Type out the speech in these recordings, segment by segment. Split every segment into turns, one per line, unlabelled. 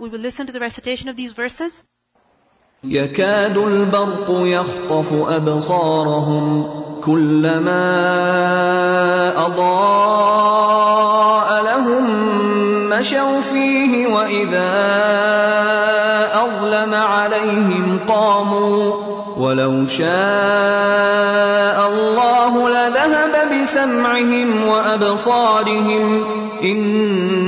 We will listen to the recitation of these verses.
يكاد البرق يخطف أبصارهم كلما أضاء لهم مشوا فيه وإذا أظلم عليهم قاموا ولو شاء الله لذهب بسمعهم وأبصارهم إن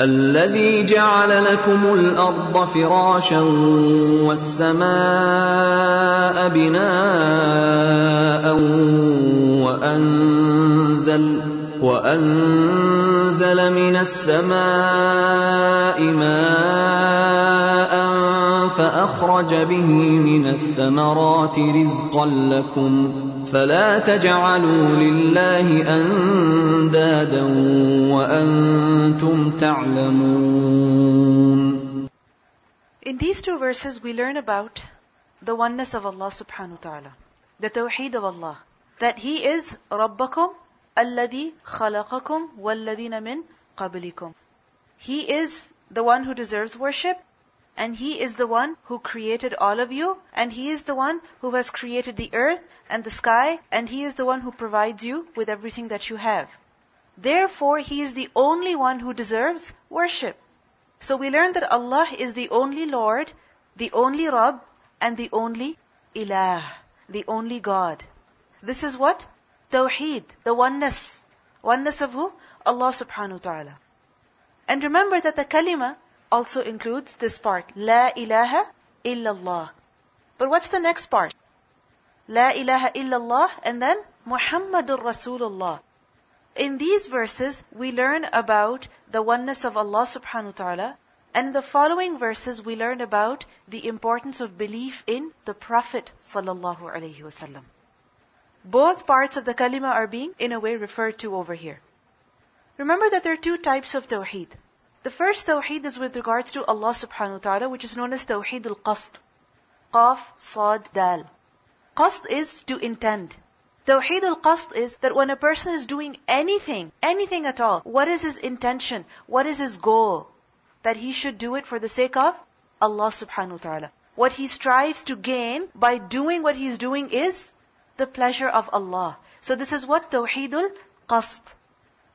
الذي جعل لكم الأرض فراشا والسماء بناء وأنزل وأنزل من السماء ماء فأخرج به من الثمرات رزقا لكم فلا تجعلوا لله أندادا وأنتم تعلمون
In these two verses, we learn about the oneness of Allah subhanahu wa ta'ala, the tawheed of Allah, that He is Rabbakum الذي خلقكم والذين من قبلكم. He is the one who deserves worship, and He is the one who created all of you, and He is the one who has created the earth and the sky, and He is the one who provides you with everything that you have. Therefore, He is the only one who deserves worship. So we learn that Allah is the only Lord, the only Rabb, and the only Ilah, the only God. This is what? Tawheed, the oneness. Oneness of who? Allah subhanahu wa ta'ala. And remember that the kalima also includes this part. La ilaha illallah. But what's the next part? La ilaha illallah and then Muhammadur Rasulullah. In these verses, we learn about the oneness of Allah subhanahu wa ta'ala. And in the following verses, we learn about the importance of belief in the Prophet sallallahu alaihi wasallam. Both parts of the kalima are being, in a way, referred to over here. Remember that there are two types of tawheed. The first tawheed is with regards to Allah subhanahu wa ta'ala, which is known as tawheed al-qasd. Qaf, sad, dal. Qasd is to intend. Tawheed al-qasd is that when a person is doing anything, anything at all, what is his intention? What is his goal? That he should do it for the sake of Allah subhanahu wa ta'ala. What he strives to gain by doing what he's doing is the pleasure of Allah. So this is what Tawheedul Qasd.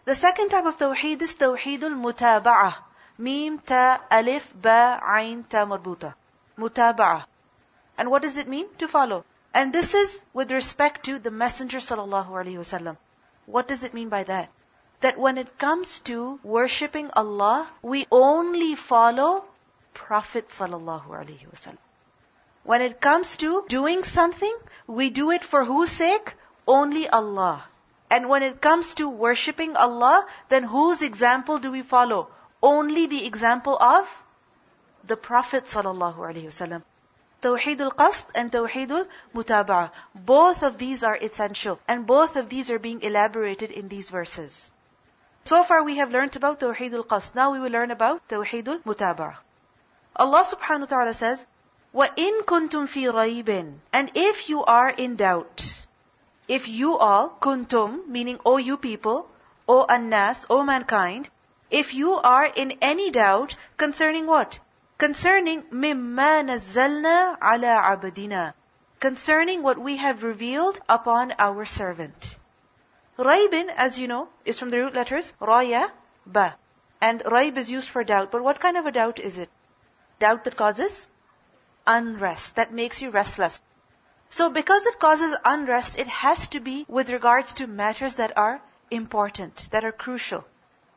The second type of Tawheed is Tawheedul Mutaba'ah. Mim, Ta, Alif, Ba, Ain, Ta, Marbuta. Mutaba'ah. And what does it mean? To follow. And this is with respect to the Messenger sallallahu alaihi wasallam. What does it mean by that? That when it comes to worshipping Allah, we only follow Prophet sallallahu alaihi wasallam. When it comes to doing something, we do it for whose sake? Only Allah. And when it comes to worshipping Allah, then whose example do we follow? Only the example of the Prophet sallallahu alaihi wasallam. Tawheed al-Qasd and Tawheed al-Mutaba'ah. Both of these are essential and both of these are being elaborated in these verses. So far we have learned about Tawheed al-Qasd. Now we will learn about Tawheed al-Mutaba'ah. Allah subhanahu wa ta'ala says, وَإِن كُنتُمْ فِي رَيْبٍ And if you are in doubt, if you all, kuntum, meaning O you people, O annas, O mankind, if you are in any doubt concerning what? Concerning مِمَّا نَزَّلْنَا عَلَى عَبْدِنَا Concerning what we have revealed upon our servant. Raibin, as you know, is from the root letters Raya, Ba. And Raib is used for doubt. But what kind of a doubt is it? Doubt that causes unrest, that makes you restless. So because it causes unrest, it has to be with regards to matters that are important, that are crucial.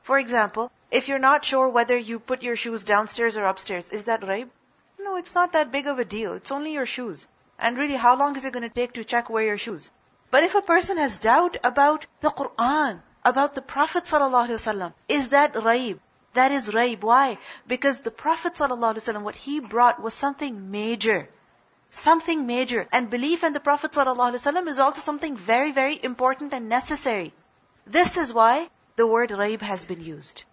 For example, if you're not sure whether you put your shoes downstairs or upstairs, is that right? No, it's not that big of a deal. It's only your shoes. And really, how long is it going to take to check where your shoes? But if a person has doubt about the Quran, about the Prophet ﷺ, is that raib? That is raib. Why? Because the Prophet ﷺ, what he brought was something major. Something major. And belief in the Prophet ﷺ is also something very, very important and necessary. This is why the word raib has been used.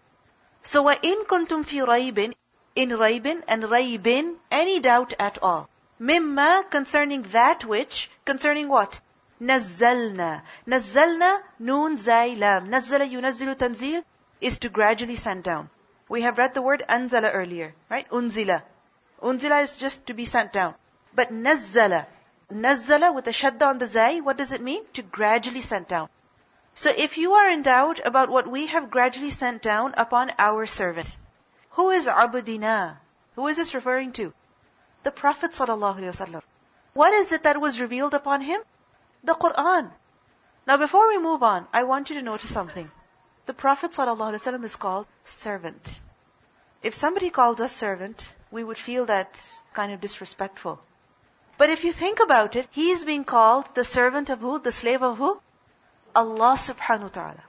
So وَإِن كُنْتُمْ فِي رَيْبٍ In raibin and raibin, any doubt at all. Mimma concerning that which, concerning what? Nazzalna. Nazzalna, noon, zay, lam. Nazzala yunazzilu tanzil is to gradually send down. We have read the word anzala earlier, right? Unzila. Unzila is just to be sent down. But nazzala, nazzala with a shadda on the zay, what does it mean? To gradually send down. So if you are in doubt about what we have gradually sent down upon our servant, who is abudina? Who is this referring to? The Prophet ﷺ. What is it that was revealed upon him? The Quran. Now before we move on, I want you to notice something. The Prophet ﷺ is called servant. If somebody called us servant, we would feel that kind of disrespectful. But if you think about it, he is being called the servant of who? The slave of who? Allah subhanahu wa ta'ala.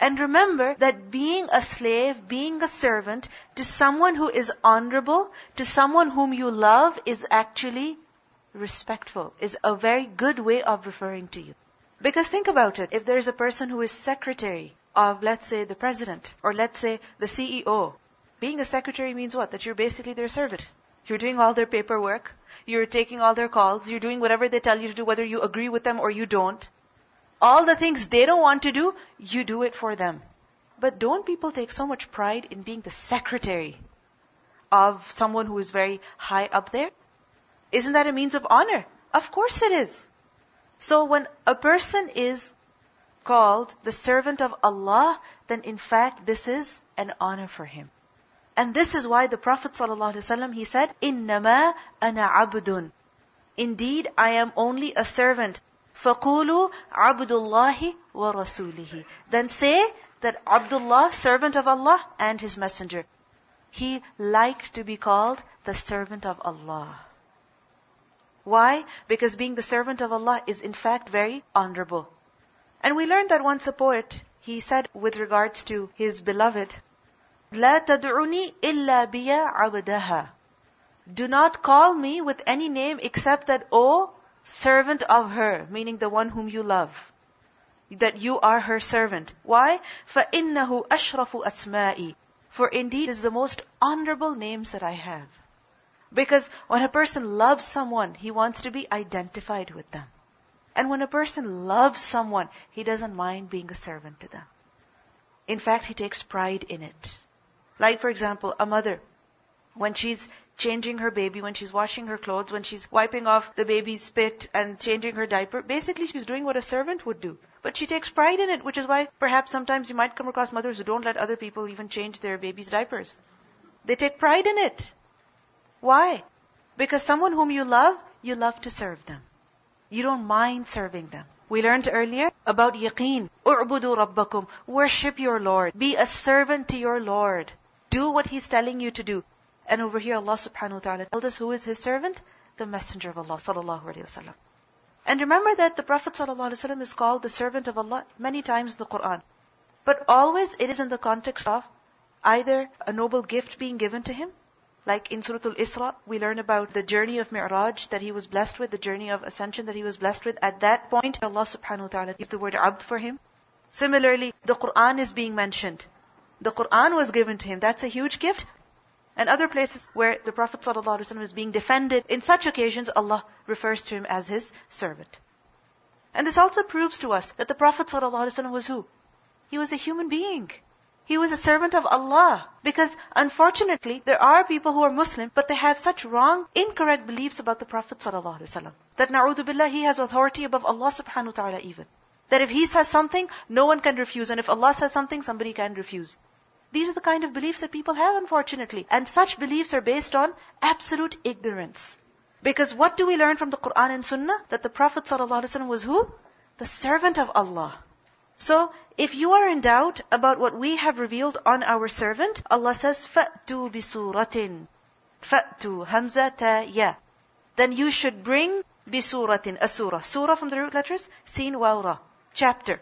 And remember that being a slave, being a servant to someone who is honorable, to someone whom you love is actually respectful, is a very good way of referring to you. Because think about it, if there is a person who is secretary of, let's say, the president, or let's say the CEO, being a secretary means what? That you're basically their servant. You're doing all their paperwork, you're taking all their calls, you're doing whatever they tell you to do, whether you agree with them or you don't. All the things they don't want to do, you do it for them. But don't people take so much pride in being the secretary of someone who is very high up there? Isn't that a means of honor? Of course it is. So when a person is called the servant of Allah, then in fact this is an honor for him. And this is why the Prophet ﷺ, he said, إِنَّمَا أَنَا عَبْدٌ Indeed, I am only a servant. فَقُولُوا عَبْدُ اللَّهِ وَرَسُولِهِ Then say that Abdullah, servant of Allah and His Messenger. He liked to be called the servant of Allah. Why? Because being the servant of Allah is in fact very honorable. And we learned that once a poet, he said with regards to his beloved, لا تدعوني إلا بيا عبدها. Do not call me with any name except that, O servant of her, meaning the one whom you love. That you are her servant. Why? فَإِنَّهُ أَشْرَفُ أَسْمَائِي For indeed it is the most honorable names that I have. Because when a person loves someone, he wants to be identified with them. And when a person loves someone, he doesn't mind being a servant to them. In fact, he takes pride in it. Like, for example, a mother, when she's changing her baby, when she's washing her clothes, when she's wiping off the baby's spit and changing her diaper, basically she's doing what a servant would do. But she takes pride in it, which is why perhaps sometimes you might come across mothers who don't let other people even change their baby's diapers. They take pride in it. Why? Because someone whom you love, you love to serve them. You don't mind serving them. We learned earlier about yaqeen. U'budu rabbakum. Worship your Lord. Be a servant to your Lord. Do what He's telling you to do. And over here Allah subhanahu wa ta'ala told us who is His servant? The Messenger of Allah sallallahu alayhi wasallam. And remember that the Prophet sallallahu alayhi wasallam is called the servant of Allah many times in the Quran. But always it is in the context of either a noble gift being given to him, like in Surah Al-Isra, we learn about the journey of Mi'raj that he was blessed with, the journey of ascension that he was blessed with. At that point, Allah subhanahu wa ta'ala used the word abd for him. Similarly, the Quran is being mentioned. The Quran was given to him. That's a huge gift. And other places where the Prophet ﷺ is being defended, in such occasions, Allah refers to him as his servant. And this also proves to us that the Prophet ﷺ was who? He was a human being. He was a servant of Allah. Because unfortunately, there are people who are Muslim, but they have such wrong, incorrect beliefs about the Prophet ﷺ. That na'udhu billah, he has authority above Allah subhanahu wa ta'ala even. That if he says something, no one can refuse. And if Allah says something, somebody can refuse. These are the kind of beliefs that people have, unfortunately. And such beliefs are based on absolute ignorance. Because what do we learn from the Quran and Sunnah? That the Prophet ﷺ was who? The servant of Allah. So, if you are in doubt about what we have revealed on our servant, Allah says, فَأْتُوا بِسُورَةٍ فَأْتُوا Hamza ta ya. Then you should bring بِسُورَةٍ a surah. Surah from the root letters, sin wawra. Chapter.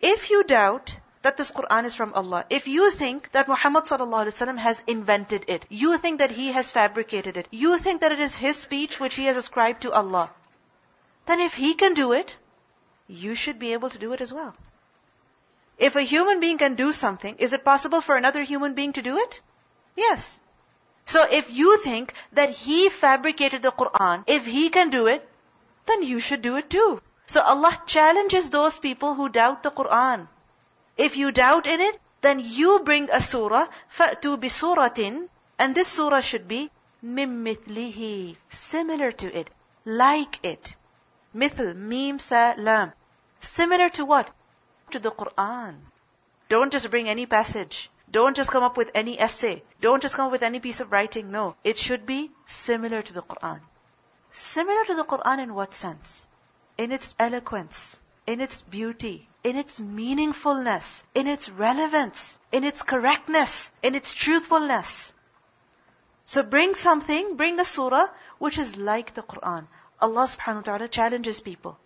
If you doubt that this Quran is from Allah, if you think that Muhammad ﷺ has invented it, you think that he has fabricated it, you think that it is his speech which he has ascribed to Allah, then if he can do it, you should be able to do it as well. If a human being can do something, is it possible for another human being to do it? Yes. So if you think that he fabricated the Quran, if he can do it, then you should do it too. So Allah challenges those people who doubt the Quran. If you doubt in it, then you bring a surah, فَأْتُوا بِسُورَةٍ And this surah should be مِن مِثْلِهِ Similar to it. Like it. Mithl, mim, sa, lam. Similar to what? To the Quran. Don't just bring any passage. Don't just come up with any essay. Don't just come up with any piece of writing. No. It should be similar to the Quran. Similar to the Quran in what sense? In its eloquence, in its beauty, in its meaningfulness, in its relevance, in its correctness, in its truthfulness. So bring something, bring a surah which is like the Quran. Allah subhanahu wa ta'ala challenges people.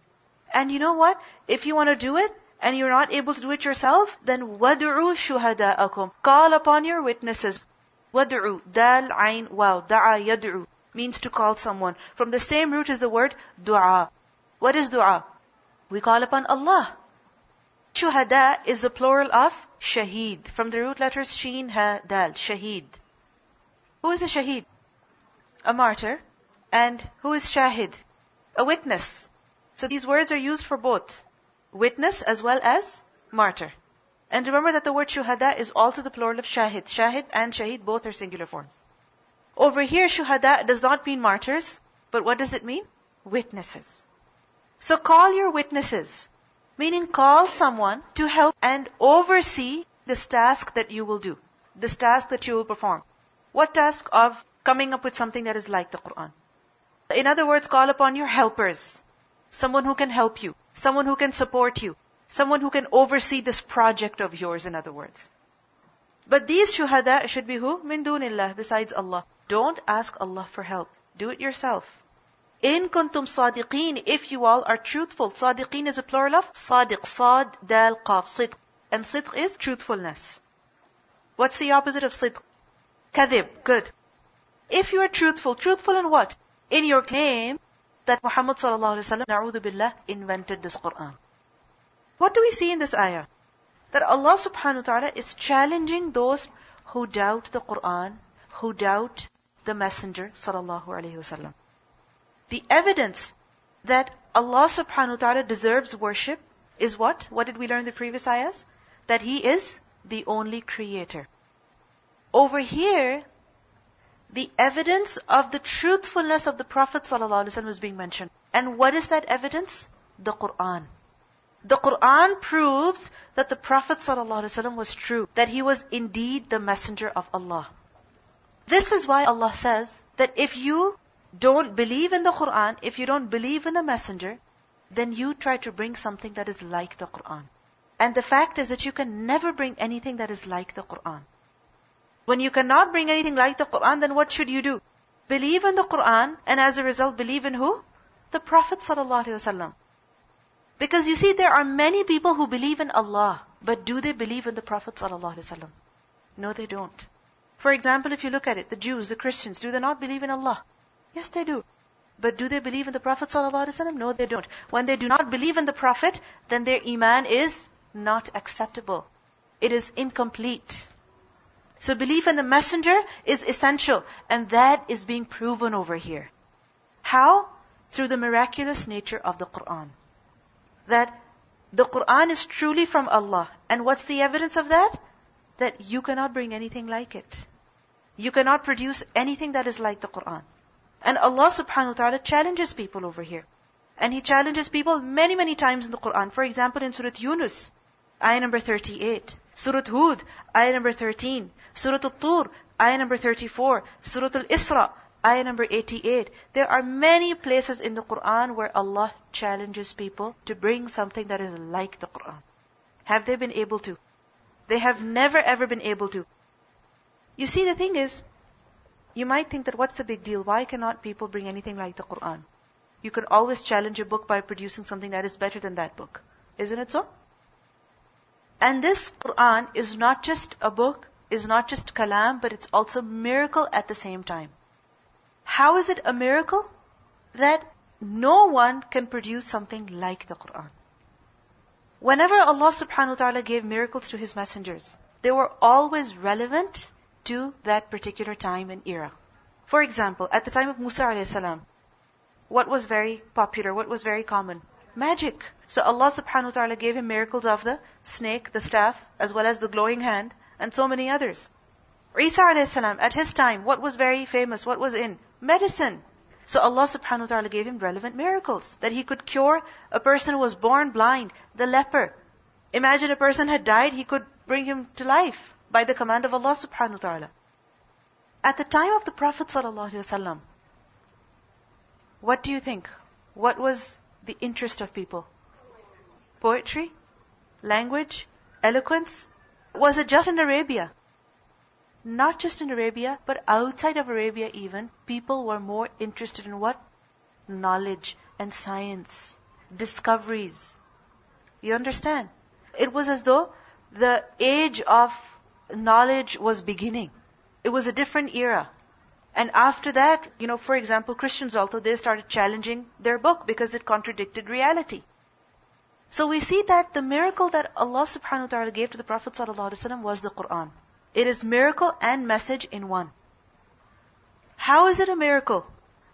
And you know what? If you want to do it, and you're not able to do it yourself, then وَدْعُوا شُهَدَاءَكُمْ Call upon your witnesses. وَدْعُوا Dal, ayn, wow. Da'a, yad'u means to call someone. From the same root is the word dua. What is dua? We call upon Allah. Shuhada is the plural of shaheed. From the root letters sheen, ha, dal, shaheed. Who is a shaheed? A martyr. And who is shahid? A witness. So these words are used for both. Witness as well as martyr. And remember that the word shuhada is also the plural of shahid. Shahid and shahid both are singular forms. Over here, shuhada does not mean martyrs, but what does it mean? Witnesses. So call your witnesses. Meaning call someone to help and oversee this task that you will do. This task that you will perform. What task of coming up with something that is like the Quran? In other words, call upon your helpers. Someone who can help you. Someone who can support you. Someone who can oversee this project of yours, in other words. But these shuhada should be who? Min dunillah, besides Allah. Don't ask Allah for help. Do it yourself. In kuntum sadiqeen, if you all are truthful. Sadiqeen is a plural of sadiq, sad, dal, qaf, sidq. And sidq is truthfulness. What's the opposite of sidq? Kadib, good. If you are truthful, truthful in what? In your claim that Muhammad sallallahu alaihi wasallam, na'udhu billah, invented this Quran. What do we see in this ayah? That Allah subhanahu wa ta'ala is challenging those who doubt the Quran, who doubt the Messenger sallallahu alaihi wasallam. The evidence that Allah subhanahu wa ta'ala deserves worship is what? What did we learn in the previous ayahs? That He is the only creator. Over here, the evidence of the truthfulness of the Prophet ﷺ was being mentioned. And what is that evidence? The Quran. The Quran proves that the Prophet ﷺ was true, that he was indeed the messenger of Allah. This is why Allah says that if you don't believe in the Quran, if you don't believe in the messenger, then you try to bring something that is like the Quran. And the fact is that you can never bring anything that is like the Quran. When you cannot bring anything like the Quran, then what should you do? Believe in the Quran, and as a result, believe in who? The Prophet ﷺ. Because you see, there are many people who believe in Allah, but do they believe in the Prophet ﷺ? No, they don't. For example, if you look at it, the Jews, the Christians, do they not believe in Allah? Yes, they do. But do they believe in the Prophet ﷺ? No, they don't. When they do not believe in the Prophet, then their iman is not acceptable. It is incomplete. So belief in the messenger is essential, and that is being proven over here. How? Through the miraculous nature of the Quran. That the Quran is truly from Allah. And what's the evidence of that? That you cannot bring anything like it. You cannot produce anything that is like the Quran. And Allah subhanahu wa ta'ala challenges people over here. And He challenges people many, many times in the Quran. For example, in Surah Yunus, ayah number 38. Surah Hud, ayah number 13. Surah Al-Tur, ayah number 34. Surah Al-Isra, ayah number 88. There are many places in the Quran where Allah challenges people to bring something that is like the Quran. Have they been able to? They have never ever been able to. You see, the thing is, you might think that what's the big deal? Why cannot people bring anything like the Quran? You can always challenge a book by producing something that is better than that book. Isn't it so? And this Quran is not just a book, is not just kalam, but it's also miracle at the same time. How is it a miracle? That no one can produce something like the Quran. Whenever Allah subhanahu wa ta'ala gave miracles to His messengers, they were always relevant to that particular time and era. For example, at the time of Musa alayhi salam, what was very popular, what was very common? Magic. So Allah subhanahu wa ta'ala gave him miracles of the snake, the staff, as well as the glowing hand, and so many others. Isa alayhi salam, at his time, what was very famous, what was in? Medicine. So Allah subhanahu wa ta'ala gave him relevant miracles. That he could cure a person who was born blind, the leper. Imagine a person had died, he could bring him to life by the command of Allah subhanahu wa ta'ala. At the time of the Prophet sallallahu alaihi wasallam, what do you think? What was the interest of people? Poetry? Language? Eloquence? Was it just in Arabia? Not just in Arabia, but outside of Arabia even, people were more interested in what? Knowledge and science, discoveries. You understand? It was as though the age of knowledge was beginning. It was a different era. And after that, you know, for example, Christians also, they started challenging their book because it contradicted reality. So we see that the miracle that Allah subhanahu wa ta'ala gave to the Prophet ﷺ was the Quran. It is miracle and message in one. How is it a miracle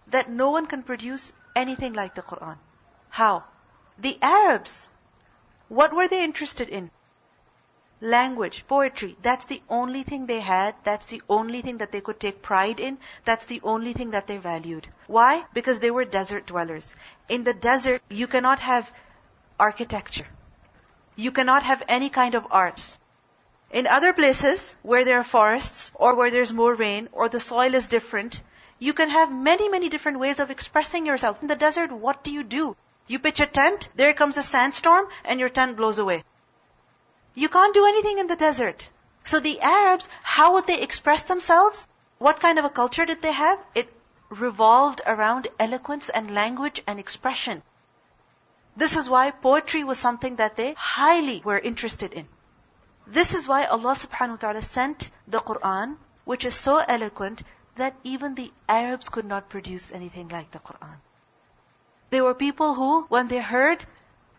that no one can produce anything like the Quran? How? The Arabs, what were they interested in? Language, poetry. That's the only thing they had. That's the only thing that they could take pride in. That's the only thing that they valued. Why? Because they were desert dwellers. In the desert, you cannot have architecture. You cannot have any kind of arts. In other places where there are forests or where there's more rain or the soil is different, you can have many, many different ways of expressing yourself. In the desert, what do you do? You pitch a tent, there comes a sandstorm, and your tent blows away. You can't do anything in the desert. So the Arabs, how would they express themselves? What kind of a culture did they have? It revolved around eloquence and language and expression. This is why poetry was something that they highly were interested in. This is why Allah subhanahu wa ta'ala sent the Quran, which is so eloquent that even the Arabs could not produce anything like the Quran. There were people who, when they heard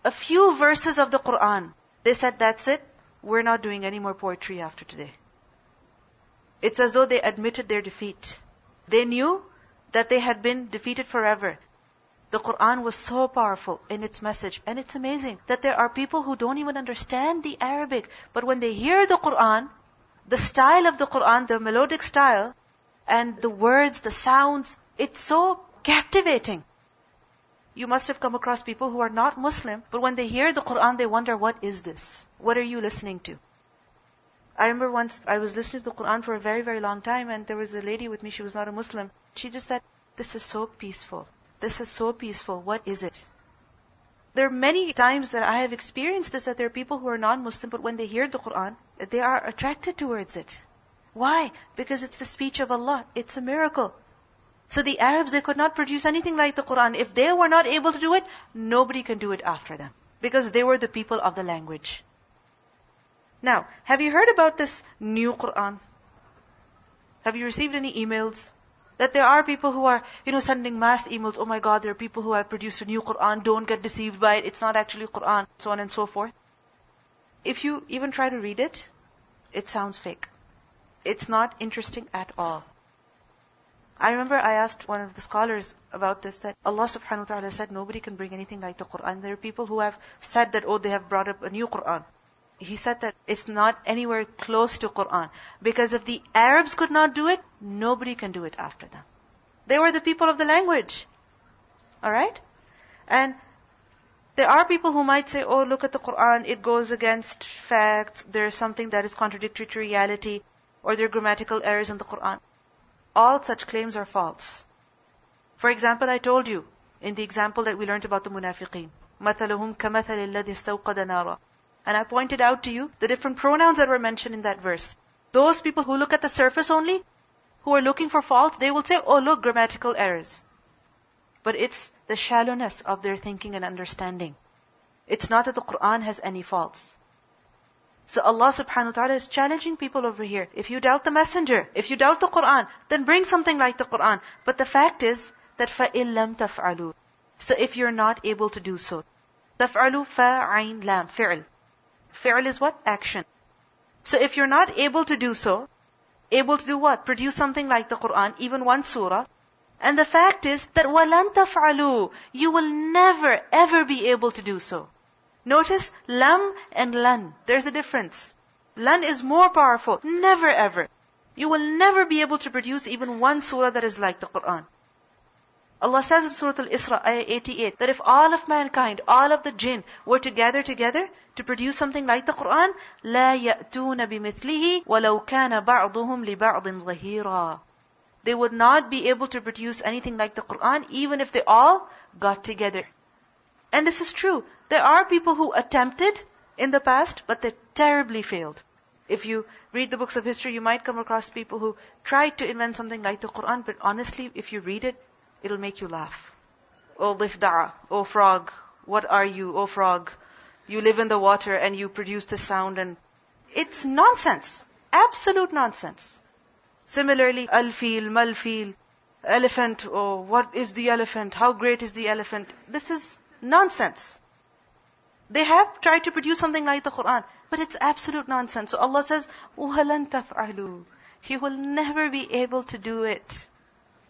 a few verses of the Quran, they said, that's it, we're not doing any more poetry after today. It's as though they admitted their defeat. They knew that they had been defeated forever. The Quran was so powerful in its message. And it's amazing that there are people who don't even understand the Arabic. But when they hear the Quran, the style of the Quran, the melodic style, and the words, the sounds, it's so captivating. You must have come across people who are not Muslim, but when they hear the Quran, they wonder, what is this? What are you listening to? I remember once I was listening to the Quran for a very, very long time, and there was a lady with me, she was not a Muslim. She just said, This is so peaceful. This is so peaceful. What is it? There are many times that I have experienced this that there are people who are non-Muslim, but when they hear the Quran, they are attracted towards it. Why? Because it's the speech of Allah. It's a miracle. So the Arabs, they could not produce anything like the Quran. If they were not able to do it, nobody can do it after them. Because they were the people of the language. Now, have you heard about this new Quran? Have you received any emails? That there are people who are, you know, sending mass emails, oh my god, there are people who have produced a new Quran, don't get deceived by it, it's not actually Quran, so on and so forth. If you even try to read it, it sounds fake. It's not interesting at all. I remember I asked one of the scholars about this that Allah subhanahu wa ta'ala said nobody can bring anything like the Quran. There are people who have said that, oh, they have brought up a new Quran. He said that it's not anywhere close to Quran. Because if the Arabs could not do it, nobody can do it after them. They were the people of the language. Alright? And there are people who might say, oh, look at the Quran, it goes against facts, there's something that is contradictory to reality, or there are grammatical errors in the Quran. All such claims are false. For example, I told you, in the example that we learned about the munafiqeen, مَثَلُهُمْ كَمَثَلِ الَّذِي اسْتَوْقَدَ نَارًا and I pointed out to you the different pronouns that were mentioned in that verse. Those people who look at the surface only, who are looking for faults, they will say, oh look, grammatical errors. But it's the shallowness of their thinking and understanding. It's not that the Quran has any faults. So Allah subhanahu wa ta'ala is challenging people over here. If you doubt the messenger, if you doubt the Quran, then bring something like the Quran. But the fact is that فَإِن لَمْ تَفْعَلُوا So if you're not able to do so, Taf'alu fa'ain lam. Fi'l. Fi'l is what? Action. So if you're not able to do so, able to do what? Produce something like the Quran, even one surah. And the fact is that وَلَن تَفْعَلُوا You will never, ever be able to do so. Notice lam and lan. There's a difference. Lan is more powerful. Never ever. You will never be able to produce even one surah that is like the Quran. Allah says in Surah Al-Isra, ayah 88, that if all of mankind, all of the jinn were to gather together to produce something like the Quran, لا يأتون بمثله ولو كان بعضهم لبعض ظهيرا. They would not be able to produce anything like the Quran even if they all got together. And this is true. There are people who attempted in the past, but they terribly failed. If you read the books of history, you might come across people who tried to invent something like the Quran, but honestly, if you read it, it'll make you laugh. Oh difda'a, oh frog, what are you, oh frog? You live in the water and you produce the sound and it's nonsense. Absolute nonsense. Similarly, al-fil, mal-fil, elephant, oh, what is the elephant? How great is the elephant? This is nonsense. They have tried to produce something like the Quran, but it's absolute nonsense. So Allah says, وَلَن تَفْعَلُوا He will never be able to do it.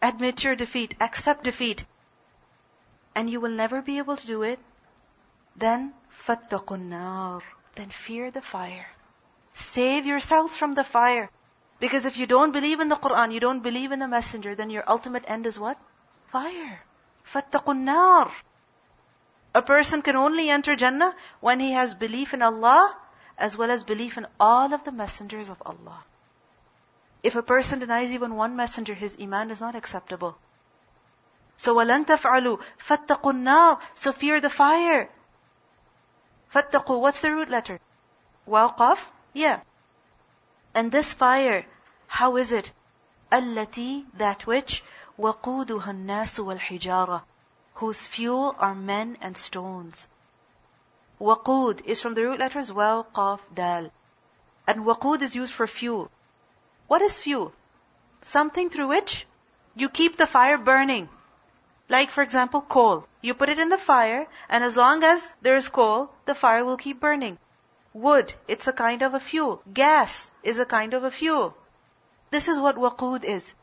Admit your defeat, accept defeat. And you will never be able to do it. Then, فَاتَّقُوا النَّارِ Then fear the fire. Save yourselves from the fire. Because if you don't believe in the Quran, you don't believe in the messenger, then your ultimate end is what? Fire. فَاتَّقُوا النَّارِ A person can only enter Jannah when he has belief in Allah as well as belief in all of the messengers of Allah. If a person denies even one messenger, his iman is not acceptable. So وَلَن تَفْعَلُوا فَاتَّقُوا النَّارِ So fear the fire. فَاتَّقُوا What's the root letter? Waw Yeah. And this fire, how is it? التي That which وَقُودُهَا النَّاسُ وَالْحِجَارَةُ Whose fuel are men and stones. Waqud is from the root letters Waw, Qaf, Dal. And waqud is used for fuel. What is fuel? Something through which you keep the fire burning. Like, for example, coal. You put it in the fire, and as long as there is coal, the fire will keep burning. Wood, it's a kind of a fuel. Gas is a kind of a fuel. This is what waqud is.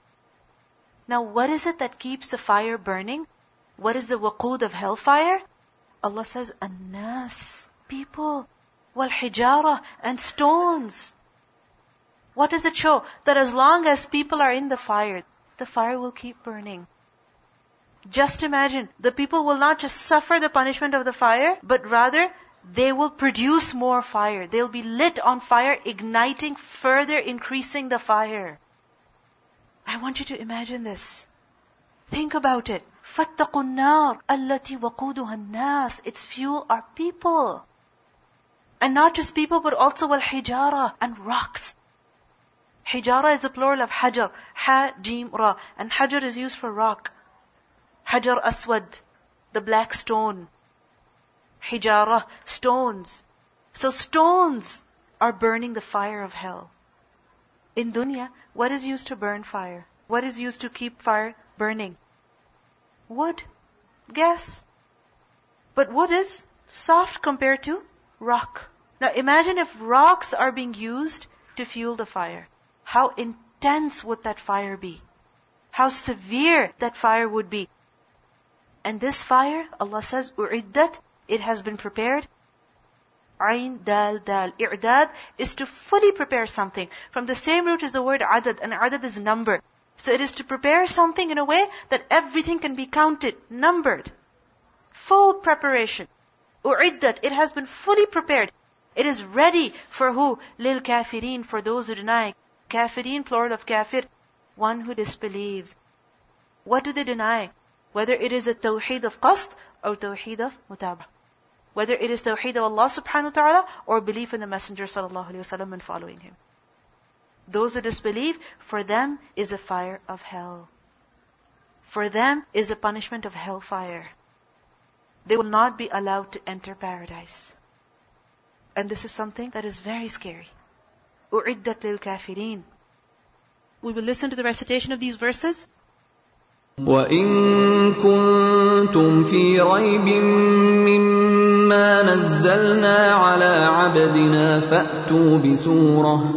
Now, what is it that keeps the fire burning? What is the waqud of hellfire? Allah says, Annas, people, wal hijara, and stones. What does it show? That as long as people are in the fire, the fire will keep burning. Just imagine, the people will not just suffer the punishment of the fire, but rather they will produce more fire. They'll be lit on fire, igniting, further increasing the fire. I want you to imagine this. Think about it. فَاتَّقُوا النَّارِ الَّتِي وَقُودُهَا النَّاسِ Its fuel are people. And not just people, but also al-hijara and rocks. Hijara is the plural of hajar. Ha, jim, ra. And hajar is used for rock. Hajar aswad, the black stone. Hijara, stones. So stones are burning the fire of hell. In dunya, what is used to burn fire? What is used to keep fire burning? Wood. Gas. But wood is soft compared to rock. Now imagine if rocks are being used to fuel the fire. How intense would that fire be? How severe that fire would be. And this fire, Allah says, u'iddat, it has been prepared. Ain, dal, dal. I'dad is to fully prepare something. From the same root is the word adad, and adad is number. So it is to prepare something in a way that everything can be counted, numbered. Full preparation. U'iddat, it has been fully prepared. It is ready for who? Lil kafirin, for those who deny. Kafirin, plural of kafir, one who disbelieves. What do they deny? Whether it is a tawheed of qasd or tawheed of mutabah. Whether it is tawheed of Allah subhanahu wa ta'ala or belief in the Messenger sallallahu alayhi wa and following him. Those who disbelieve, for them is a fire of hell. For them is a punishment of hellfire. They will not be allowed to enter paradise. And this is something that is very scary. أُعِدَّتْ لِلْكَافِرِينَ We will listen to the recitation of these verses.
وَإِن كُنتُمْ فِي رَيْبٍ مِّمَّا ما نزلنا على عبدنا فأتوا بسورة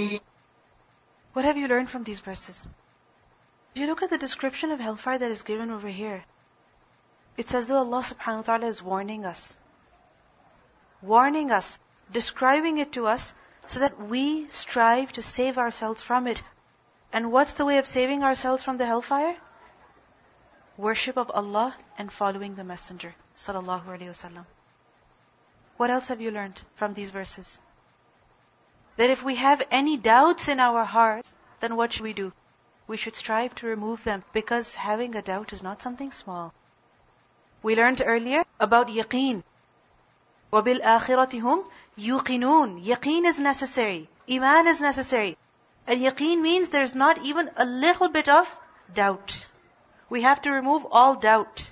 What have you learned from these verses? If you look at the description of hellfire that is given over here, it's as though Allah subhanahu wa ta'ala is warning us. Warning us, describing it to us so that we strive to save ourselves from it. And what's the way of saving ourselves from the hellfire? Worship of Allah and following the Messenger. Sallallahu Alaihi Wasallam. What else have you learned from these verses? That if we have any doubts in our hearts, then what should we do? We should strive to remove them because having a doubt is not something small. We learned earlier about yaqeen. وَبِالْآخِرَةِ هُمْ يُقِنُونَ Yaqeen is necessary. Iman is necessary. And yaqeen means there's not even a little bit of doubt. We have to remove all doubt.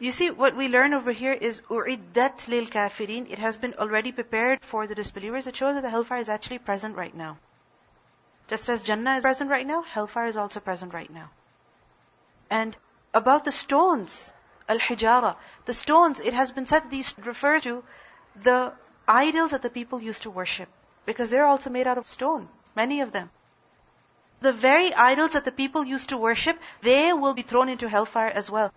You see, what we learn over here is u'iddat lil kafirin. It has been already prepared for the disbelievers. It shows that the hellfire is actually present right now. Just as Jannah is present right now, hellfire is also present right now. And about the stones, al-hijara, the stones, it has been said that these refer to the idols that the people used to worship. Because they're also made out of stone, many of them. The very idols that the people used to worship, they will be thrown into hellfire as well.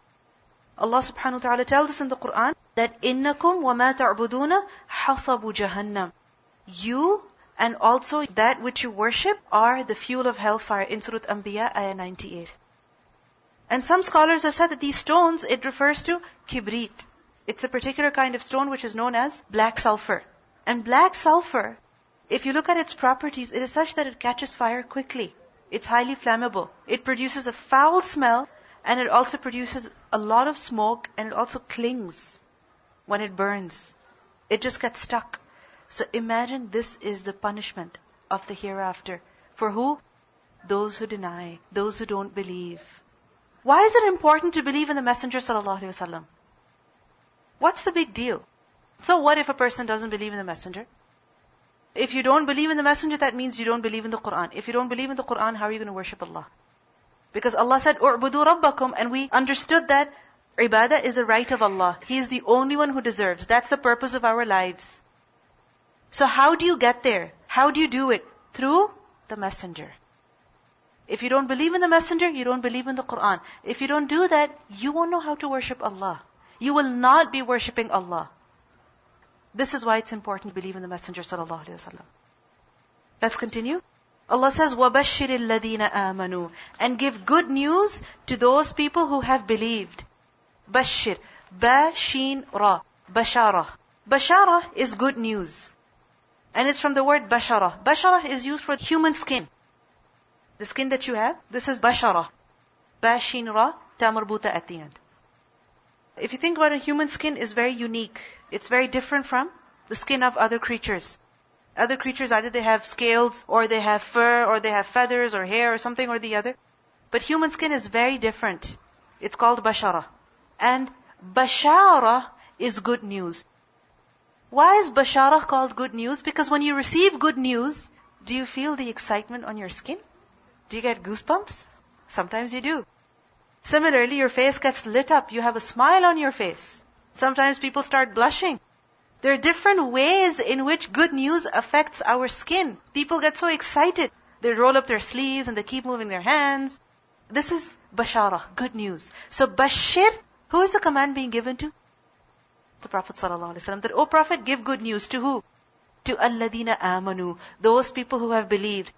Allah subhanahu wa ta'ala tells us in the Quran that innakum wa ma ta'buduna hasabu jahannam. You and also that which you worship are the fuel of hellfire in Surah Anbiya ayah 98. And some scholars have said that these stones, it refers to kibrit. It's a particular kind of stone which is known as black sulfur. And black sulfur, if you look at its properties, it is such that it catches fire quickly. It's highly flammable. It produces a foul smell and it also produces a lot of smoke and it also clings when it burns. It just gets stuck. So imagine this is the punishment of the hereafter. For who? Those who deny, those who don't believe. Why is it important to believe in the Messenger? What's the big deal? So what if a person doesn't believe in the Messenger? If you don't believe in the Messenger, that means you don't believe in the Quran. If you don't believe in the Quran, how are you going to worship Allah? Because Allah said, "U'budu rabbakum," and we understood that ibadah is a right of Allah. He is the only one who deserves. That's the purpose of our lives. So how do you get there? How do you do it? Through the messenger. If you don't believe in the messenger, you don't believe in the Quran. If you don't do that, you won't know how to worship Allah. You will not be worshipping Allah. This is why it's important to believe in the messenger sallallahu wasallam. Let's continue. Allah says, وَبَشِّرِ الَّذِينَ آمَنُوا And give good news to those people who have believed. Bashir. Ba, Sheen, Ra. Bashara. Bashara is good news. And it's from the word bashara. Bashara is used for human skin. The skin that you have, this is bashara. Ba, Sheen, Ra, Ta marbuta at the end. If you think about it, human skin is very unique. It's very different from the skin of other creatures. Other creatures, either they have scales, or they have fur, or they have feathers, or hair, or something or the other. But human skin is very different. It's called bashara. And bashara is good news. Why is bashara called good news? Because when you receive good news, do you feel the excitement on your skin? Do you get goosebumps? Sometimes you do. Similarly, your face gets lit up. You have a smile on your face. Sometimes people start blushing. There are different ways in which good news affects our skin. People get so excited. They roll up their sleeves and they keep moving their hands. This is bashara, good news. So bashir, who is the command being given to? The Prophet ﷺ. That, O Prophet, give good news to who? To alladina amanu, those people who have believed.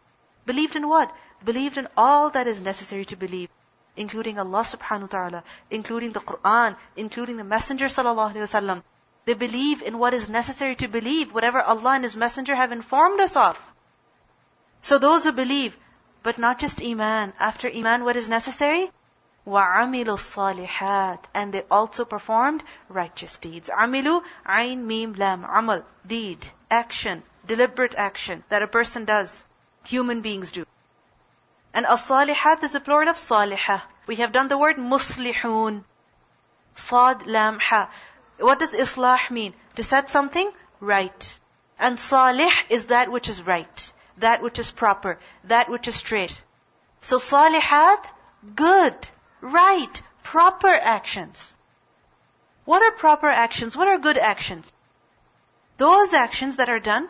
Believed in what? Believed in all that is necessary to believe including Allah subhanahu wa ta'ala, including the Quran, including the Messenger sallallahu alaihi wasallam. They believe in what is necessary to believe, whatever Allah and His Messenger have informed us of. So those who believe, but not just Iman. After Iman, what is necessary? وَعَمِلُوا الصَّالِحَاتِ And they also performed righteous deeds. عَمِلُوا عَين ميم lam amal deed, action, deliberate action that a person does. Human beings do. And as-salihat is a plural of salihah. We have done the word muslihun. Sad lam ha. What does islah mean? To set something right. And salih is that which is right, that which is proper, that which is straight. So salihat, good, right, proper actions. What are proper actions? What are good actions? Those actions that are done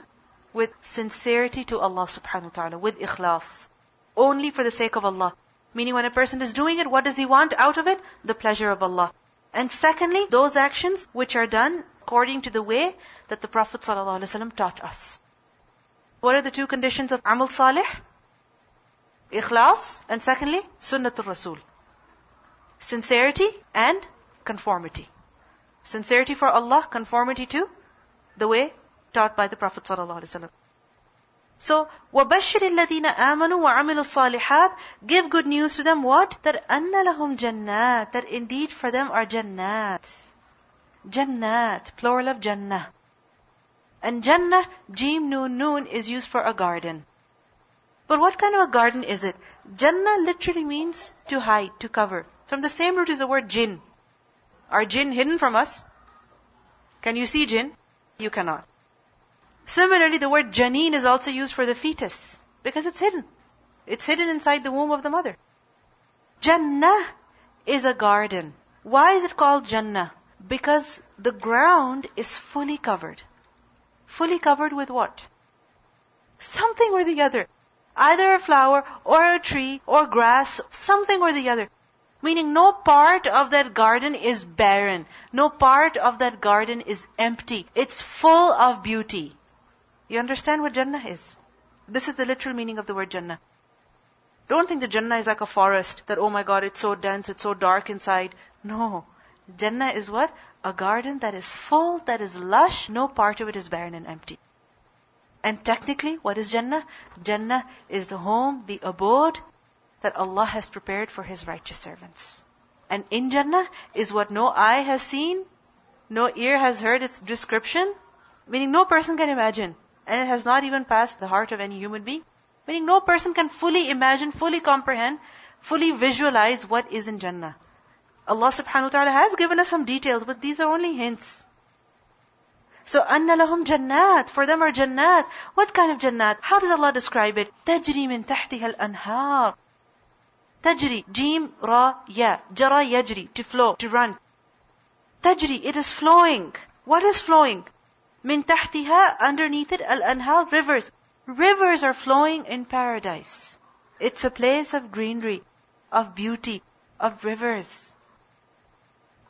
with sincerity to Allah subhanahu wa ta'ala, with ikhlas. Only for the sake of Allah. Meaning when a person is doing it, what does he want out of it? The pleasure of Allah. And secondly, those actions which are done according to the way that the Prophet ﷺ taught us. What are the two conditions of amal salih? Ikhlas, and secondly, sunnatul rasul. Sincerity and conformity. Sincerity for Allah, conformity to the way taught by the Prophet ﷺ. So, وَبَشِّرِ الَّذِينَ آمَنُوا وَعَمِلُوا الصَّالِحَاتِ Give good news to them what? That أَنَّ لَهُمْ جَنَّاتٍ That indeed for them are jannat. Jannat, plural of jannah. And jannah, jim noon noon, is used for a garden. But what kind of a garden is it? Jannah literally means to hide, to cover. From the same root is the word jinn. Are jinn hidden from us? Can you see jinn? You cannot. Similarly, the word janeen is also used for the fetus because it's hidden. It's hidden inside the womb of the mother. Jannah is a garden. Why is it called Jannah? Because the ground is fully covered. Fully covered with what? Something or the other. Either a flower or a tree or grass, something or the other. Meaning no part of that garden is barren. No part of that garden is empty. It's full of beauty. You understand what Jannah is? This is the literal meaning of the word Jannah. Don't think the Jannah is like a forest that, oh my god, it's so dense, it's so dark inside. No. Jannah is what? A garden that is full, that is lush, no part of it is barren and empty. And technically, what is Jannah? Jannah is the home, the abode that Allah has prepared for His righteous servants. And in Jannah is what no eye has seen, no ear has heard its description, meaning no person can imagine and it has not even passed the heart of any human being. Meaning no person can fully imagine, fully comprehend, fully visualize what is in Jannah. Allah subhanahu wa ta'ala has given us some details, but these are only hints. So, anna lahum jannat. For them are jannat. What kind of jannat? How does Allah describe it? Tajri min tahtiha al-anhar. Tajri, jim, ra, ya. Jara yajri, to flow, to run. Tajri, it is flowing. What is flowing? Min tahtiha, underneath it, al-anhār rivers. Rivers are flowing in paradise. It's a place of greenery, of beauty, of rivers.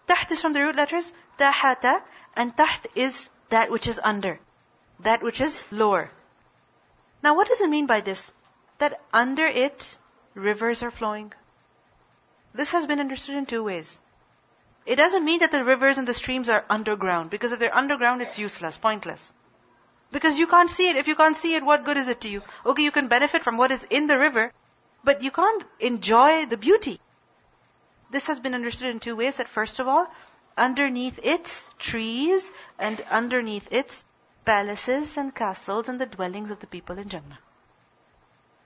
Taht is from the root letters tahata, and taht is that which is under, that which is lower. Now, what does it mean by this? That under it, rivers are flowing. This has been understood in two ways. It doesn't mean that the rivers and the streams are underground, because if they're underground, it's useless, pointless. Because you can't see it. If you can't see it, what good is it to you? Okay, you can benefit from what is in the river, but you can't enjoy the beauty. This has been understood in two ways. That first of all, underneath its trees and underneath its palaces and castles and the dwellings of the people in Jannah.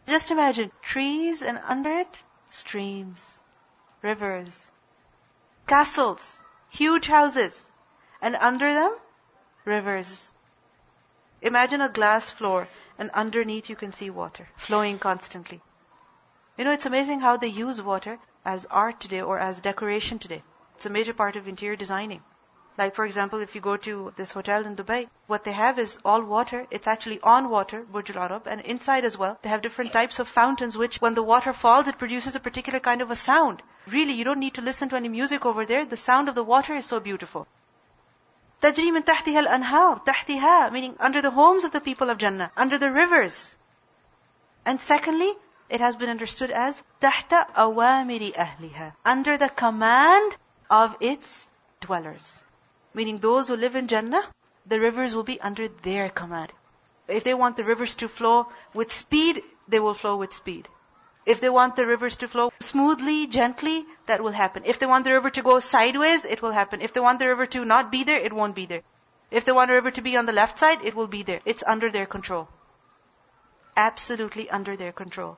Just imagine trees and under it, streams, rivers, castles, huge houses, and under them, rivers. Imagine a glass floor, and underneath you can see water flowing constantly. You know, it's amazing how they use water as art today or as decoration today. It's a major part of interior designing. Like, for example, if you go to this hotel in Dubai, what they have is all water. It's actually on water, Burj Al Arab, and inside as well. They have different types of fountains, which when the water falls, it produces a particular kind of a sound. Really, you don't need to listen to any music over there. The sound of the water is so beautiful. تجري من تحتها الأنهار تحتها meaning under the homes of the people of Jannah under the rivers and secondly it has been understood as تحت أوامر أهلها under the command of its dwellers meaning those who live in Jannah the rivers will be under their command if they want the rivers to flow with speed they will flow with speed If they want the rivers to flow smoothly, gently, that will happen. If they want the river to go sideways, it will happen. If they want the river to not be there, it won't be there. If they want the river to be on the left side, it will be there. It's under their control. Absolutely under their control.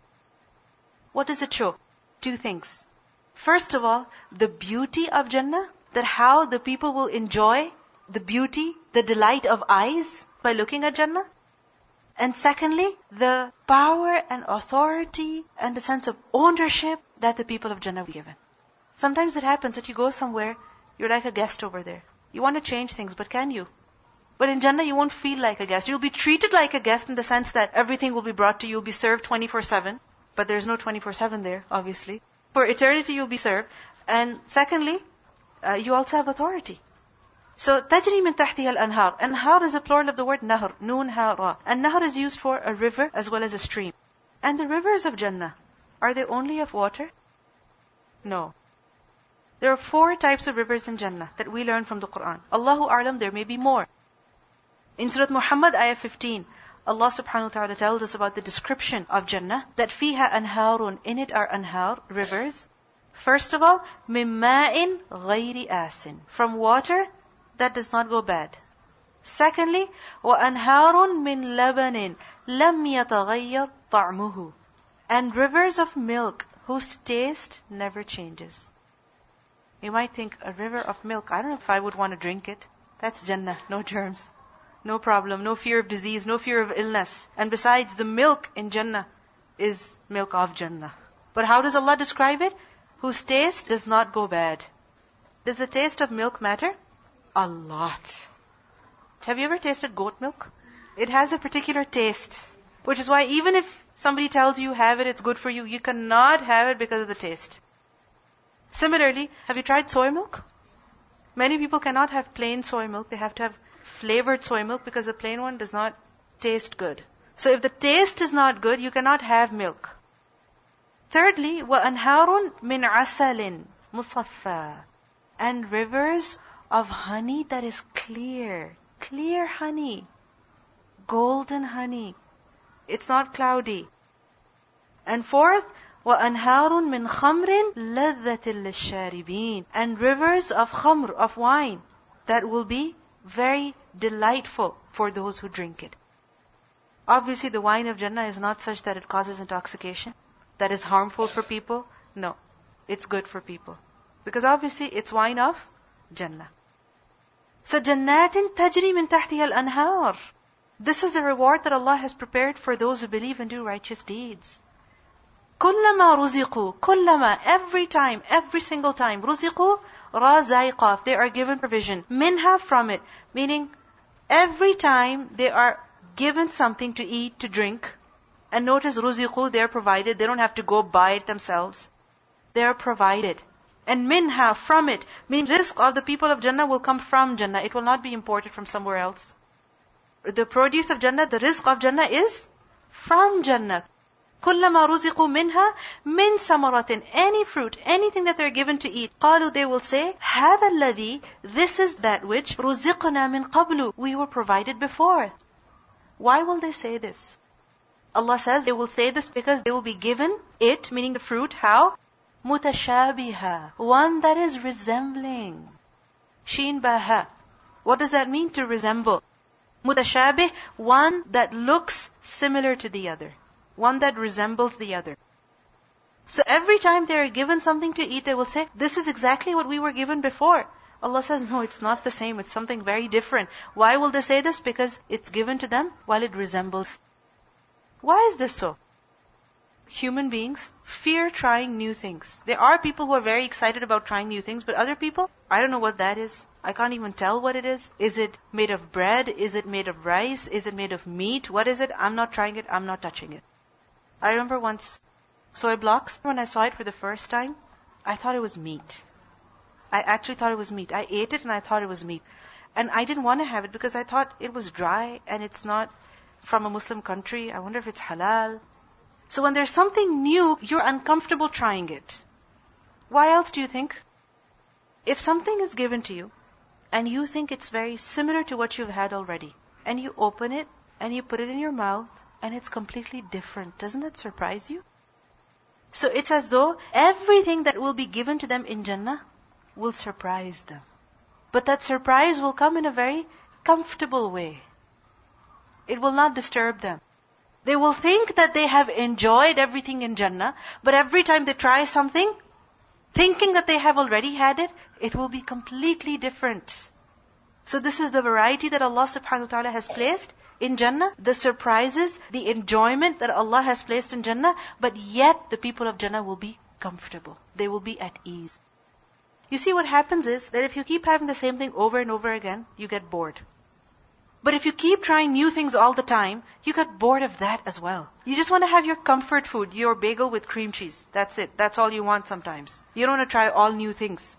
What does it show? Two things. First of all, the beauty of Jannah, that how the people will enjoy the beauty, the delight of eyes by looking at Jannah. And secondly, the power and authority and the sense of ownership that the people of Jannah be given. Sometimes it happens that you go somewhere, you're like a guest over there. You want to change things, but can you? But in Jannah, you won't feel like a guest. You'll be treated like a guest in the sense that everything will be brought to you. You'll be served 24-7. But there's no 24-7 there, obviously. For eternity, you'll be served. And secondly, uh, you also have authority. So تجري من تحتها الأنهار. Anhar is a plural of the word nahr, noon ha ra. And nahr is used for a river as well as a stream. And the rivers of Jannah, are they only of water? No. There are four types of rivers in Jannah that we learn from the Quran. Allahu A'lam, there may be more. In Surah Muhammad, ayah 15, Allah subhanahu wa ta'ala tells us about the description of Jannah, that fiha anharun, in it are anhar, rivers. First of all, mimma'in ghayri asin, from water that does not go bad. Secondly, وَأَنْهَارٌ مِّن لَبَنٍ لَمْ يَتَغَيَّرْ طَعْمُهُ And rivers of milk whose taste never changes. You might think, a river of milk, I don't know if I would want to drink it. That's Jannah, no germs. No problem, no fear of disease, no fear of illness. And besides, the milk in Jannah is milk of Jannah. But how does Allah describe it? Whose taste does not go bad. Does the taste of milk matter? A lot. Have you ever tasted goat milk? It has a particular taste. Which is why even if somebody tells you have it, it's good for you, you cannot have it because of the taste. Similarly, have you tried soy milk? Many people cannot have plain soy milk. They have to have flavored soy milk because the plain one does not taste good. So if the taste is not good, you cannot have milk. Thirdly, وَأَنْهَارٌ مِنْ عَسَلٍ مُصَفَّى And rivers of honey that is clear. Clear honey. Golden honey. It's not cloudy. And fourth, وَأَنْهَارٌ مِّنْ خَمْرٍ لَذَّةٍ لِلشَّارِبِينَ And rivers of khamr, of wine, that will be very delightful for those who drink it. Obviously, the wine of Jannah is not such that it causes intoxication, that is harmful for people. No, it's good for people. Because obviously, it's wine of Jannah. So jannatin tajri min tahtiha al-anhar. This is the reward that Allah has prepared for those who believe and do righteous deeds. كلما رزقوا كلما every time every single time رزقوا رزايقا they are given provision minha from it meaning every time they are given something to eat to drink and notice ruziqu, they are provided. They don't have to go buy it themselves. They are provided. And minha, from it, mean rizq of the people of Jannah will come from Jannah. It will not be imported from somewhere else. The produce of Jannah, the rizq of Jannah is from Jannah. كلما رزقوا منها من ثمرة any fruit anything that they're given to eat قالوا they will say هذا الذي this is that which رزقنا من قبل we were provided before why will they say this Allah says they will say this because they will be given it meaning the fruit how mutashabiha, one that is resembling. Sheen baha. What does that mean to resemble? Mutashabih, one that looks similar to the other. One that resembles the other. So every time they are given something to eat, they will say, this is exactly what we were given before. Allah says, no, it's not the same. It's something very different. Why will they say this? Because it's given to them while it resembles. Why is this so? human beings fear trying new things. There are people who are very excited about trying new things, but other people, I don't know what that is. I can't even tell what it is. Is it made of bread? Is it made of rice? Is it made of meat? What is it? I'm not trying it. I'm not touching it. I remember once soy blocks, when I saw it for the first time, I thought it was meat. I actually thought it was meat. I ate it and I thought it was meat. And I didn't want to have it because I thought it was dry and it's not from a Muslim country. I wonder if it's halal. So when there's something new, you're uncomfortable trying it. Why else do you think? If something is given to you, and you think it's very similar to what you've had already, and you open it, and you put it in your mouth, and it's completely different, doesn't that surprise you? So it's as though everything that will be given to them in Jannah will surprise them. But that surprise will come in a very comfortable way. It will not disturb them. They will think that they have enjoyed everything in Jannah, but every time they try something, thinking that they have already had it, it will be completely different. So this is the variety that Allah subhanahu wa ta'ala has placed in Jannah, the surprises, the enjoyment that Allah has placed in Jannah, but yet the people of Jannah will be comfortable. They will be at ease. You see what happens is that if you keep having the same thing over and over again, you get bored. But if you keep trying new things all the time, you get bored of that as well. You just want to have your comfort food, your bagel with cream cheese. That's it. That's all you want sometimes. You don't want to try all new things.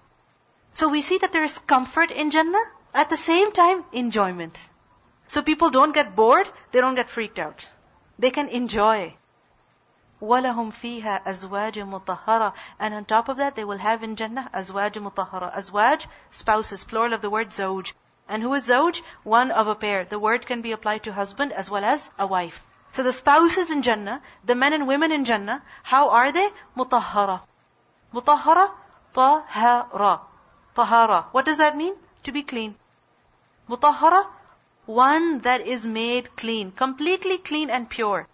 So we see that there is comfort in Jannah, at the same time, enjoyment. So people don't get bored, they don't get freaked out. They can enjoy. وَلَهُمْ فِيهَا أَزْوَاجٌ مُطَهَّرَةٌ And on top of that, they will have in Jannah أَزْوَاجٌ مُطَهَّرَةٌ Azwaj, spouses, plural of the word zawj. And who is zawj? One of a pair. The word can be applied to husband as well as a wife. So the spouses in Jannah, the men and women in Jannah, how are they? Mutahhara. Mutahhara, tahara. Tahara. What does that mean? To be clean. Mutahhara, one that is made clean, completely clean and pure.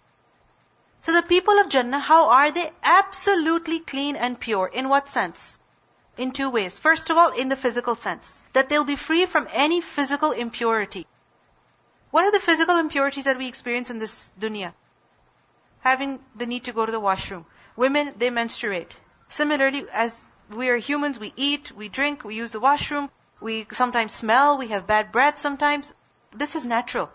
So the people of Jannah, how are they? Absolutely clean and pure. In what sense? In two ways. First of all, in the physical sense, that they'll be free from any physical impurity. What are the physical impurities that we experience in this dunya? Having the need to go to the washroom. Women, they menstruate. Similarly, as we are humans, we eat, we drink, we use the washroom, we sometimes smell, we have bad breath sometimes. This is natural.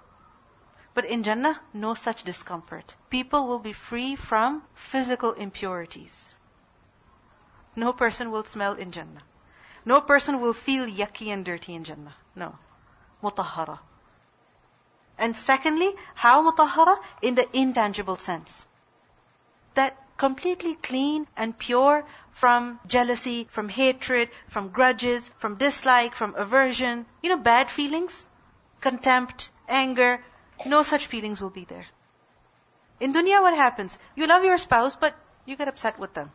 But in Jannah, no such discomfort. People will be free from physical impurities. No person will smell in Jannah. No person will feel yucky and dirty in Jannah. No. Mutahara. And secondly, how mutahara? In the intangible sense. That completely clean and pure from jealousy, from hatred, from grudges, from dislike, from aversion, you know, bad feelings, contempt, anger, no such feelings will be there. In dunya, what happens? You love your spouse, but you get upset with them.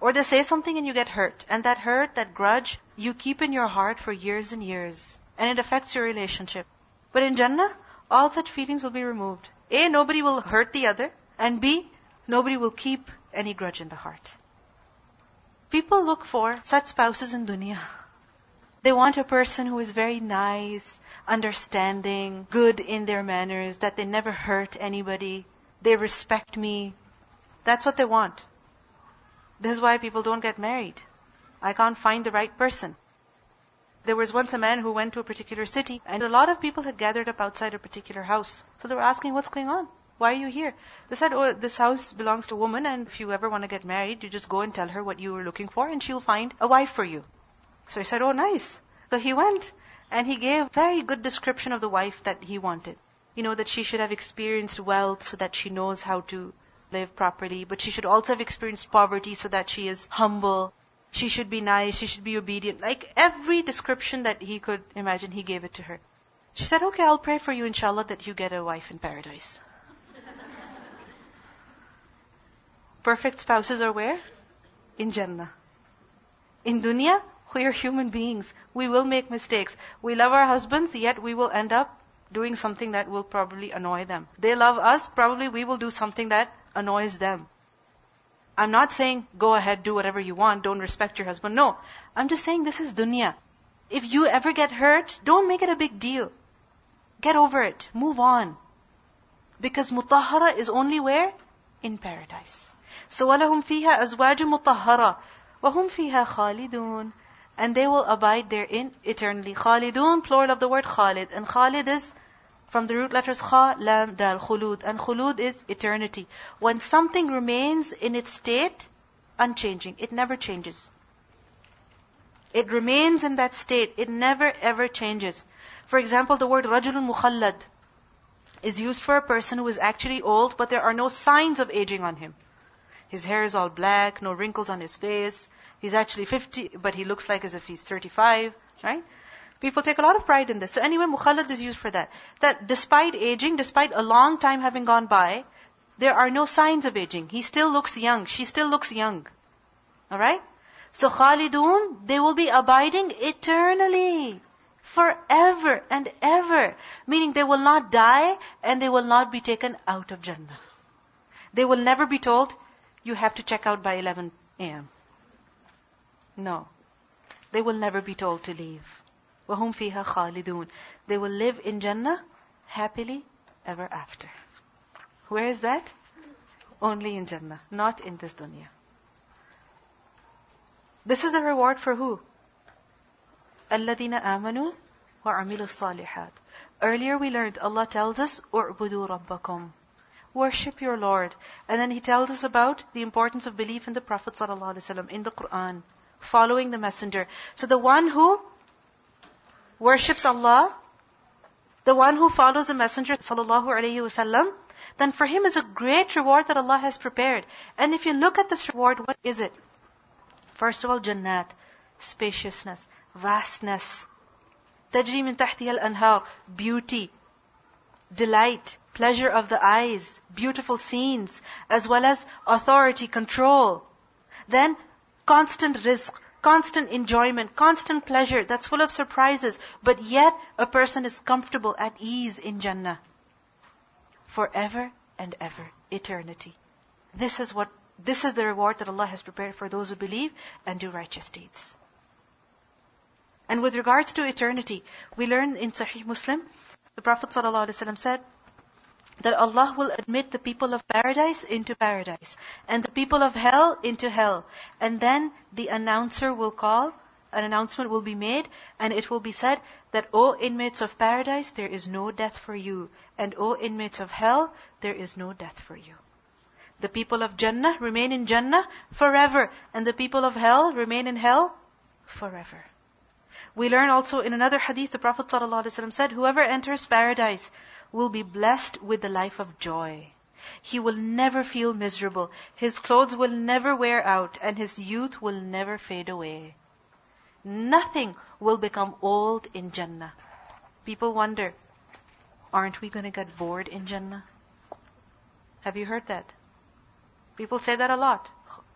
Or they say something and you get hurt. And that hurt, that grudge, you keep in your heart for years and years. And it affects your relationship. But in Jannah, all such feelings will be removed. A, nobody will hurt the other. And B, nobody will keep any grudge in the heart. People look for such spouses in dunya. They want a person who is very nice, understanding, good in their manners, that they never hurt anybody, they respect me. That's what they want. This is why people don't get married. I can't find the right person. There was once a man who went to a particular city and a lot of people had gathered up outside a particular house. So they were asking, what's going on? Why are you here? They said, oh, this house belongs to a woman and if you ever want to get married, you just go and tell her what you were looking for and she'll find a wife for you. So he said, oh nice. So he went and he gave a very good description of the wife that he wanted. You know, that she should have experienced wealth so that she knows how to live properly, but she should also have experienced poverty so that she is humble. She should be nice, she should be obedient. Like every description that he could imagine, he gave it to her. She said, okay, I'll pray for you, inshallah, that you get a wife in paradise. Perfect spouses are where? In Jannah. In dunya, we are human beings. We will make mistakes. We love our husbands, yet we will end up doing something that will probably annoy them. They love us, probably we will do something that annoys them. I'm not saying go ahead, do whatever you want, don't respect your husband. No. I'm just saying this is dunya. If you ever get hurt, don't make it a big deal. Get over it. Move on. Because mutahara is only where? In paradise. So وَلَهُمْ فِيهَا أَزْوَاجٌ مُطَهَّرَةٌ وَهُمْ فِيهَا خَالِدُونَ And they will abide therein eternally. Khalidun, plural of the word Khalid. And Khalid is from the root letters kha, lam, dal, khulud. And khulud is eternity. When something remains in its state, unchanging, it never changes. It remains in that state. It never ever changes. For example, the word rajulun mukhallad is used for a person who is actually old, but there are no signs of aging on him. His hair is all black, no wrinkles on his face. He's actually 50, but he looks like as if he's 35, right? People take a lot of pride in this. So anyway, mukhallad is used for that. That despite aging, despite a long time having gone by, There are no signs of aging. He still looks young. She still looks young. Alright? So khalidun, they will be abiding eternally. Forever and ever. Meaning they will not die and they will not be taken out of Jannah. They will never be told, you have to check out by 11 a.m. No. They will never be told to leave. وَهُمْ فِيهَا خَالِدُونَ They will live in Jannah happily ever after. Where is that? Only in Jannah, not in this dunya. This is the reward for who? الَّذِينَ آمَنُوا وَعَمِلُوا الصَّالِحَاتِ Earlier we learned, Allah tells us, اُعْبُدُوا رَبَّكُمْ Worship your Lord. And then He tells us about the importance of belief in the Prophet ﷺ, in the Quran, following the Messenger. So the one who worships Allah, the one who follows the Messenger ﷺ, then for him is a great reward that Allah has prepared. And if you look at this reward, what is it? First of all, Jannat, spaciousness, vastness. Tajri min tahtiha al-anhar, beauty, delight, pleasure of the eyes, beautiful scenes, as well as authority, control. Then constant rizq, constant enjoyment, constant pleasure that's full of surprises, but yet a person is comfortable at ease in Jannah. Forever and ever, eternity. This is what, this is the reward that Allah has prepared for those who believe and do righteous deeds. And with regards to eternity, we learn in Sahih Muslim, the Prophet ﷺ said, that Allah will admit the people of paradise into paradise and the people of hell into hell. And then the announcer will call, an announcement will be made, and it will be said that, O inmates of paradise, there is no death for you. And O inmates of hell, there is no death for you. The people of Jannah remain in Jannah forever, and the people of hell remain in hell forever. We learn also in another hadith, the Prophet ﷺ said, Whoever enters paradise will be blessed with the life of joy. He will never feel miserable. His clothes will never wear out, and his youth will never fade away. Nothing will become old in Jannah. People wonder, aren't we going to get bored in Jannah? Have you heard that? People say that a lot.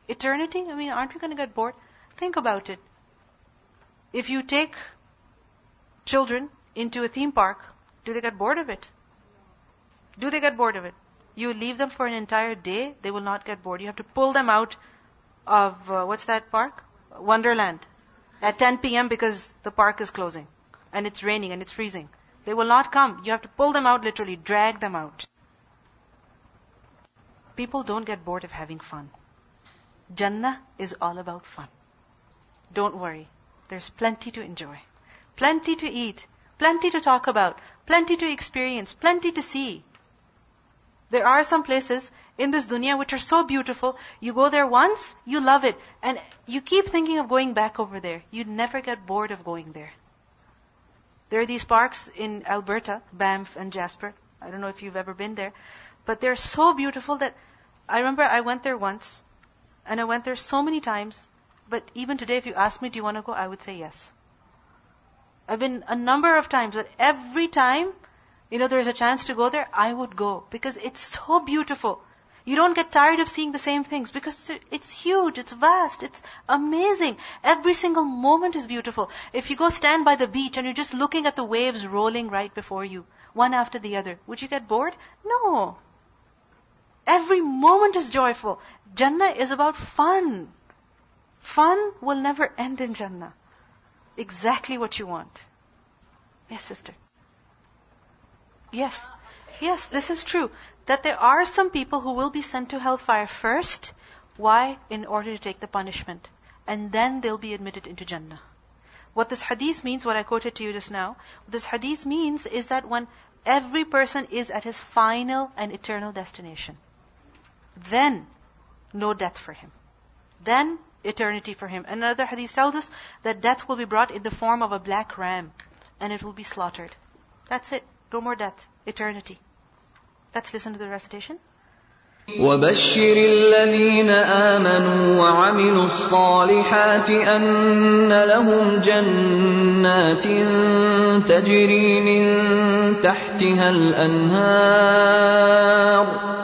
Eternity? I mean, aren't we going to get bored? Think about it. If you take children into a theme park, do they get bored of it? Do they get bored of it? You leave them for an entire day, they will not get bored. You have to pull them out of, uh, what's that park? Wonderland. At 10 p.m. because the park is closing. And it's raining and it's freezing. They will not come. You have to pull them out literally, drag them out. People don't get bored of having fun. Jannah is all about fun. Don't worry. There's plenty to enjoy. Plenty to eat. Plenty to talk about. Plenty to experience. Plenty to see. There are some places in this dunya which are so beautiful. You go there once, you love it, and you keep thinking of going back over there. You never get bored of going there. There are these parks in Alberta, Banff and Jasper. I don't know if you've ever been there, but they're so beautiful that I remember I went there once, and I went there so many times. But even today, if you ask me, do you want to go? I would say yes. I've been a number of times, but every time you know, there's a chance to go there, I would go because it's so beautiful. You don't get tired of seeing the same things because it's huge, it's vast, it's amazing. Every single moment is beautiful. If you go stand by the beach and you're just looking at the waves rolling right before you, one after the other, would you get bored? No. Every moment is joyful. Jannah is about fun. Fun will never end in Jannah. Exactly what you want. Yes, sister. Yes. Yes, this is true. That there are some people who will be sent to hellfire first. Why? In order to take the punishment. And then they'll be admitted into Jannah. What this hadith means, what I quoted to you just now, this hadith means is that when every person is at his final and eternal destination, then no death for him. Then eternity for him. Another hadith tells us that death will be brought in the form of a black ram and it will be slaughtered. That's it. No more death. Eternity. Let's listen to the recitation.
وبشر الذين آمنوا وعملوا الصالحات أن لهم جنات تجري من تحتها الأنهار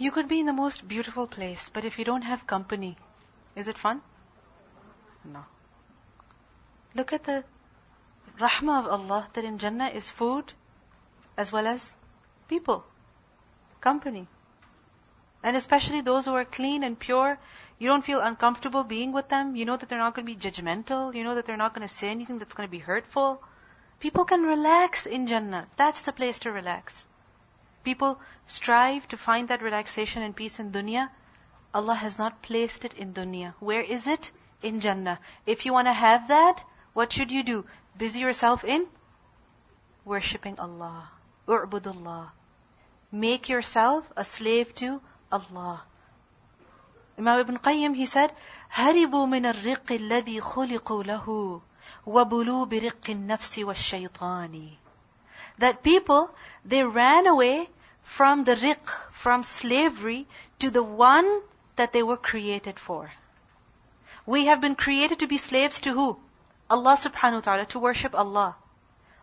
You could be in the most beautiful place, but if you don't have company, is it fun? No. Look at the rahmah of Allah that in Jannah is food as well as people, company. And especially those who are clean and pure, you don't feel uncomfortable being with them. You know that they're not going to be judgmental. You know that they're not going to say anything that's going to be hurtful. People can relax in Jannah. That's the place to relax. People strive to find that relaxation and peace in dunya. Allah has not placed it in dunya. Where is it? In Jannah. If you want to have that, what should you do? Busy yourself in worshipping Allah. U'budullah. Make yourself a slave to Allah. Imam Ibn Qayyim, he said, هربوا من الرق الذي خلقوا له وبلوا برق النفس والشيطان. That people, they ran away from the riq, from slavery, to the one that they were created for. We have been created to be slaves to who? Allah subhanahu wa ta'ala, to worship Allah.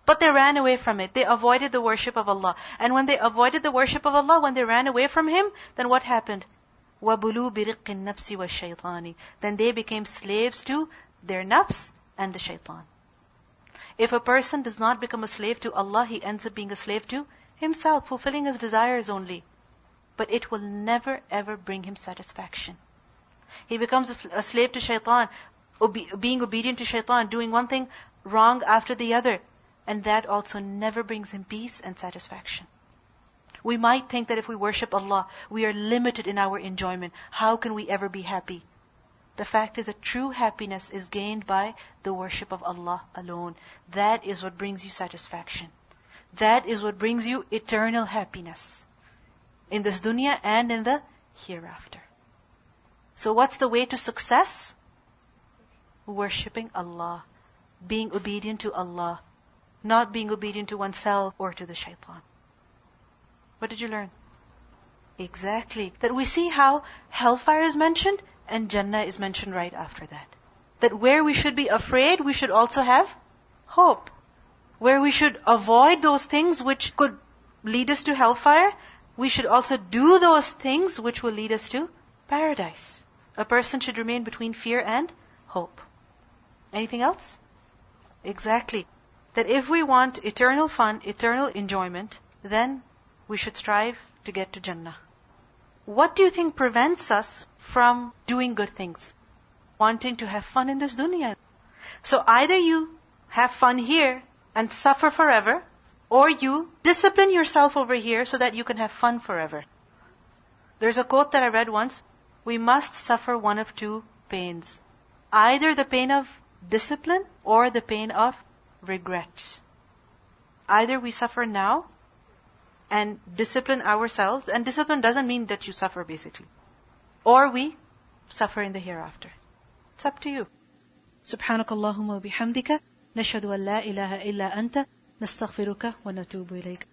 But they ran away from it. They avoided the worship of Allah. And when they avoided the worship of Allah, when they ran away from Him, then what happened? وَبُلُوا بِرِقِّ النَّفْسِ وَالشَّيْطَانِ Then they became slaves to their nafs and the shaitan. If a person does not become a slave to Allah, he ends up being a slave to himself, fulfilling his desires only. But it will never ever bring him satisfaction. He becomes a slave to shaitan, obe- being obedient to shaitan, doing one thing wrong after the other. And that also never brings him peace and satisfaction. We might think that if we worship Allah, we are limited in our enjoyment. How can we ever be happy? The fact is that true happiness is gained by the worship of Allah alone. That is what brings you satisfaction. That is what brings you eternal happiness. In this dunya and in the hereafter. So what's the way to success? Worshipping Allah. Being obedient to Allah not being obedient to oneself or to the shaitan. What did you learn? Exactly. That we see how hellfire is mentioned and Jannah is mentioned right after that. That where we should be afraid, we should also have hope. Where we should avoid those things which could lead us to hellfire, we should also do those things which will lead us to paradise. A person should remain between fear and hope. Anything else? Exactly that if we want eternal fun, eternal enjoyment, then we should strive to get to Jannah. What do you think prevents us from doing good things? Wanting to have fun in this dunya. So either you have fun here and suffer forever, or you discipline yourself over here so that you can have fun forever. There's a quote that I read once. We must suffer one of two pains. Either the pain of discipline or the pain of regret. Either we suffer now and discipline ourselves, and discipline doesn't mean that you suffer basically, or we suffer in the hereafter. It's up to you. سبحانك اللهم وبحمدك نشهد أن لا إله إلا أنت نستغفرك ونتوب إليك